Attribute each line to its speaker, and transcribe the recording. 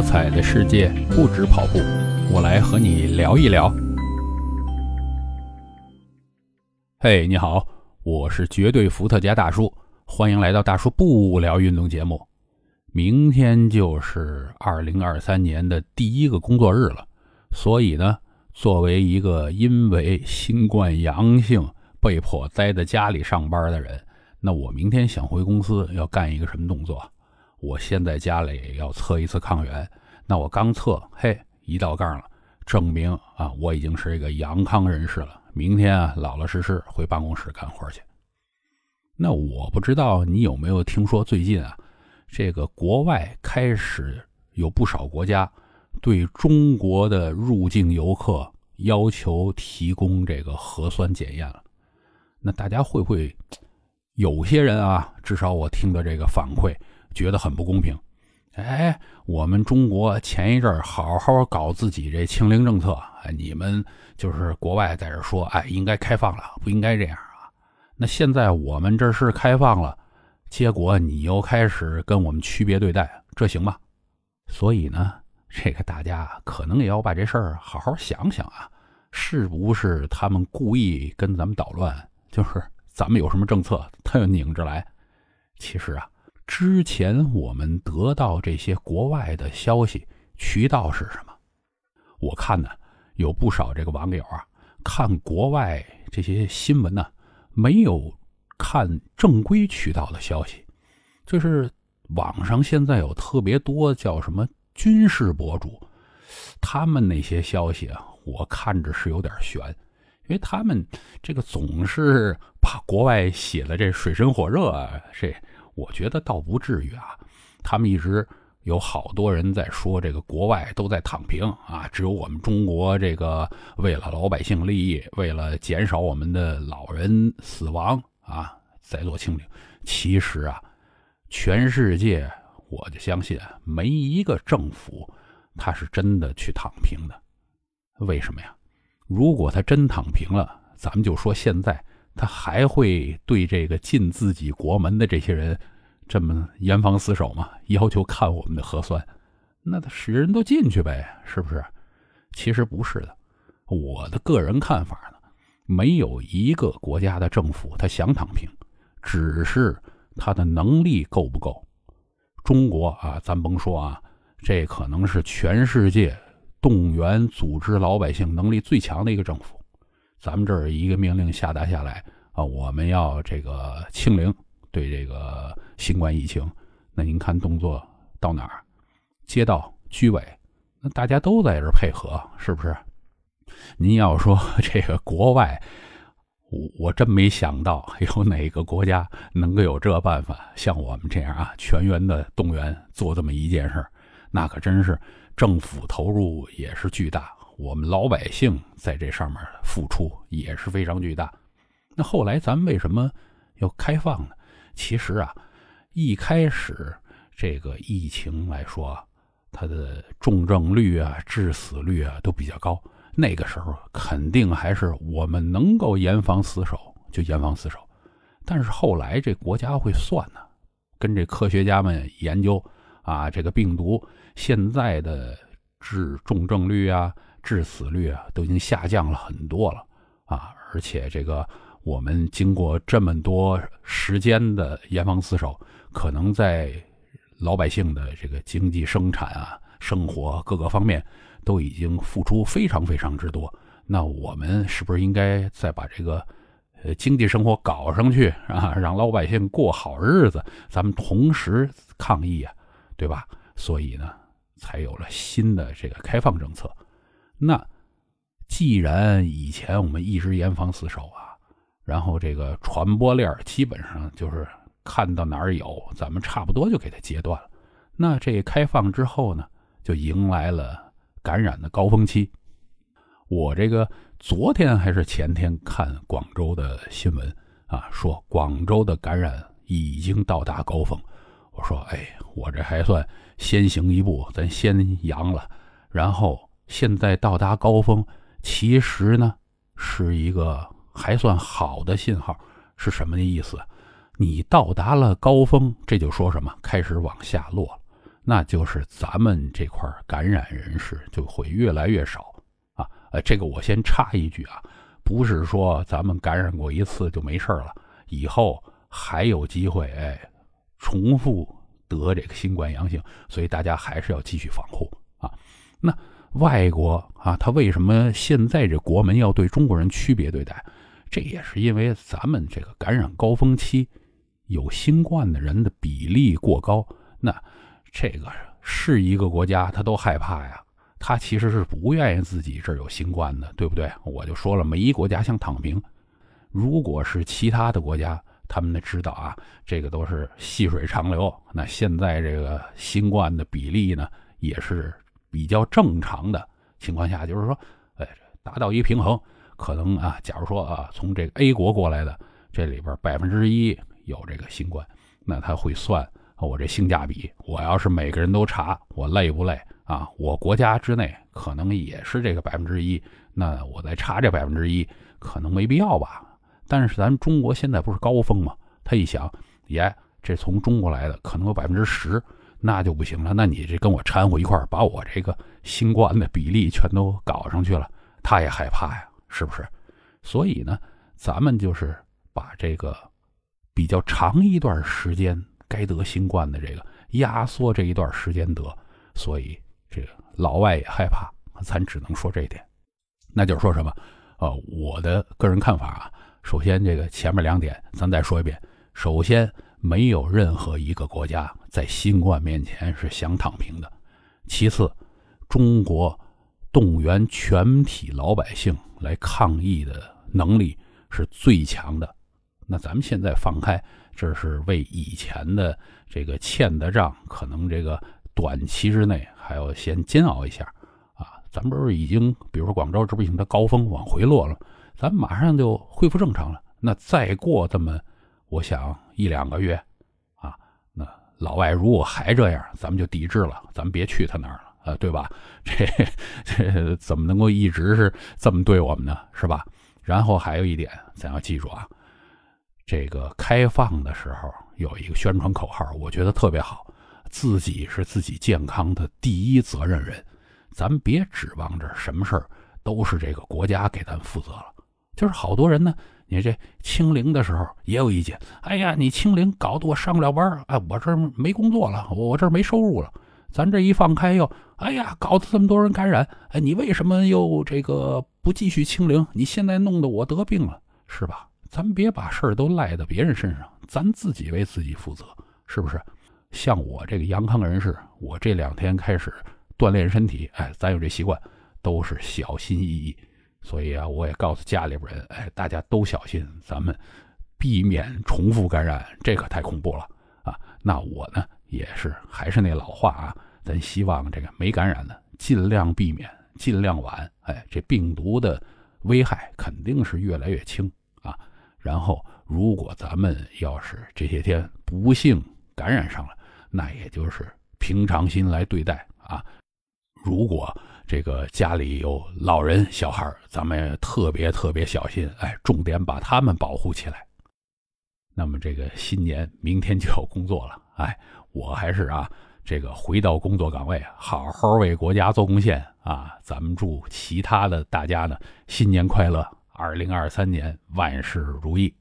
Speaker 1: 多彩的世界不止跑步，我来和你聊一聊。嘿，你好，我是绝对伏特加大叔，欢迎来到大叔不聊运动节目。明天就是二零二三年的第一个工作日了，所以呢，作为一个因为新冠阳性被迫待在家里上班的人，那我明天想回公司要干一个什么动作？我先在家里要测一次抗原，那我刚测，嘿，一道杠了，证明啊，我已经是一个阳康人士了。明天啊，老老实实回办公室干活去。那我不知道你有没有听说，最近啊，这个国外开始有不少国家对中国的入境游客要求提供这个核酸检验了。那大家会不会有些人啊？至少我听的这个反馈，觉得很不公平。哎，我们中国前一阵好好搞自己这清零政策，哎，你们就是国外在这说，哎，应该开放了，不应该这样啊。那现在我们这是开放了，结果你又开始跟我们区别对待，这行吗？所以呢，这个大家可能也要把这事儿好好想想啊，是不是他们故意跟咱们捣乱？就是咱们有什么政策，他又拧着来。其实啊。之前我们得到这些国外的消息渠道是什么？我看呢，有不少这个网友啊，看国外这些新闻呢，没有看正规渠道的消息。就是网上现在有特别多叫什么军事博主，他们那些消息啊，我看着是有点悬，因为他们这个总是把国外写的这水深火热啊，这。我觉得倒不至于啊，他们一直有好多人在说这个国外都在躺平啊，只有我们中国这个为了老百姓利益，为了减少我们的老人死亡啊，在做清零。其实啊，全世界我就相信没一个政府他是真的去躺平的。为什么呀？如果他真躺平了，咱们就说现在。他还会对这个进自己国门的这些人这么严防死守吗？要求看我们的核酸，那他使人都进去呗，是不是？其实不是的。我的个人看法呢，没有一个国家的政府他想躺平，只是他的能力够不够。中国啊，咱甭说啊，这可能是全世界动员组织老百姓能力最强的一个政府。咱们这儿一个命令下达下来啊，我们要这个清零，对这个新冠疫情。那您看动作到哪儿？街道、居委，那大家都在这配合，是不是？您要说 这个国外，我我真没想到有哪个国家能够有这办法，像我们这样啊，全员的动员做这么一件事那可真是政府投入也是巨大。我们老百姓在这上面付出也是非常巨大。那后来咱们为什么要开放呢？其实啊，一开始这个疫情来说，它的重症率啊、致死率啊都比较高。那个时候肯定还是我们能够严防死守就严防死守。但是后来这国家会算呢，跟这科学家们研究啊，这个病毒现在的致重症率啊。致死率啊，都已经下降了很多了啊！而且这个我们经过这么多时间的严防死守，可能在老百姓的这个经济生产啊、生活各个方面都已经付出非常非常之多。那我们是不是应该再把这个呃经济生活搞上去啊，让老百姓过好日子？咱们同时抗疫啊，对吧？所以呢，才有了新的这个开放政策。那既然以前我们一直严防死守啊，然后这个传播链基本上就是看到哪儿有，咱们差不多就给它截断了。那这开放之后呢，就迎来了感染的高峰期。我这个昨天还是前天看广州的新闻啊，说广州的感染已经到达高峰。我说，哎，我这还算先行一步，咱先阳了，然后。现在到达高峰，其实呢是一个还算好的信号，是什么意思？你到达了高峰，这就说什么？开始往下落。那就是咱们这块感染人士就会越来越少啊。呃，这个我先插一句啊，不是说咱们感染过一次就没事了，以后还有机会哎重复得这个新冠阳性，所以大家还是要继续防护啊。那外国啊，他为什么现在这国门要对中国人区别对待？这也是因为咱们这个感染高峰期有新冠的人的比例过高，那这个是一个国家他都害怕呀，他其实是不愿意自己这儿有新冠的，对不对？我就说了，没一国家想躺平。如果是其他的国家，他们得知道啊，这个都是细水长流。那现在这个新冠的比例呢，也是比较正常的情况下，就是说，哎，达到一平衡。可能啊，假如说啊，从这个 A 国过来的，这里边百分之一有这个新冠，那他会算我这性价比。我要是每个人都查，我累不累啊？我国家之内可能也是这个百分之一，那我再查这百分之一，可能没必要吧？但是咱中国现在不是高峰吗？他一想，耶，这从中国来的可能有百分之十，那就不行了。那你这跟我掺和一块儿把我这个新冠的比例全都搞上去了，他也害怕呀。是不是？所以呢，咱们就是把这个比较长一段时间该得新冠的这个压缩这一段时间得，所以这个老外也害怕。咱只能说这一点，那就是说什么？呃，我的个人看法啊，首先这个前面两点咱再说一遍。首先，没有任何一个国家在新冠面前是想躺平的。其次，中国动员全体老百姓。来抗疫的能力是最强的，那咱们现在放开，这是为以前的这个欠的账，可能这个短期之内还要先煎熬一下啊。咱们不是已经，比如说广州，这不已经它高峰往回落了，咱马上就恢复正常了。那再过这么，我想一两个月啊，那老外如果还这样，咱们就抵制了，咱们别去他那儿了。呃，对吧？这这怎么能够一直是这么对我们呢？是吧？然后还有一点，咱要记住啊，这个开放的时候有一个宣传口号，我觉得特别好：自己是自己健康的第一责任人。咱别指望着什么事儿都是这个国家给咱负责了。就是好多人呢，你这清零的时候也有意见。哎呀，你清零搞得我上不了班哎，我这没工作了，我这没收入了。咱这一放开又，哎呀，搞得这么多人感染，哎，你为什么又这个不继续清零？你现在弄得我得病了，是吧？咱别把事儿都赖在别人身上，咱自己为自己负责，是不是？像我这个阳康人士，我这两天开始锻炼身体，哎，咱有这习惯，都是小心翼翼。所以啊，我也告诉家里边人，哎，大家都小心，咱们避免重复感染，这可太恐怖了啊！那我呢？也是，还是那老话啊，咱希望这个没感染的尽量避免，尽量晚。哎，这病毒的危害肯定是越来越轻啊。然后，如果咱们要是这些天不幸感染上了，那也就是平常心来对待啊。如果这个家里有老人、小孩，咱们特别特别小心，哎，重点把他们保护起来。那么，这个新年明天就要工作了，哎。我还是啊，这个回到工作岗位，好好为国家做贡献啊！咱们祝其他的大家呢，新年快乐，二零二三年万事如意。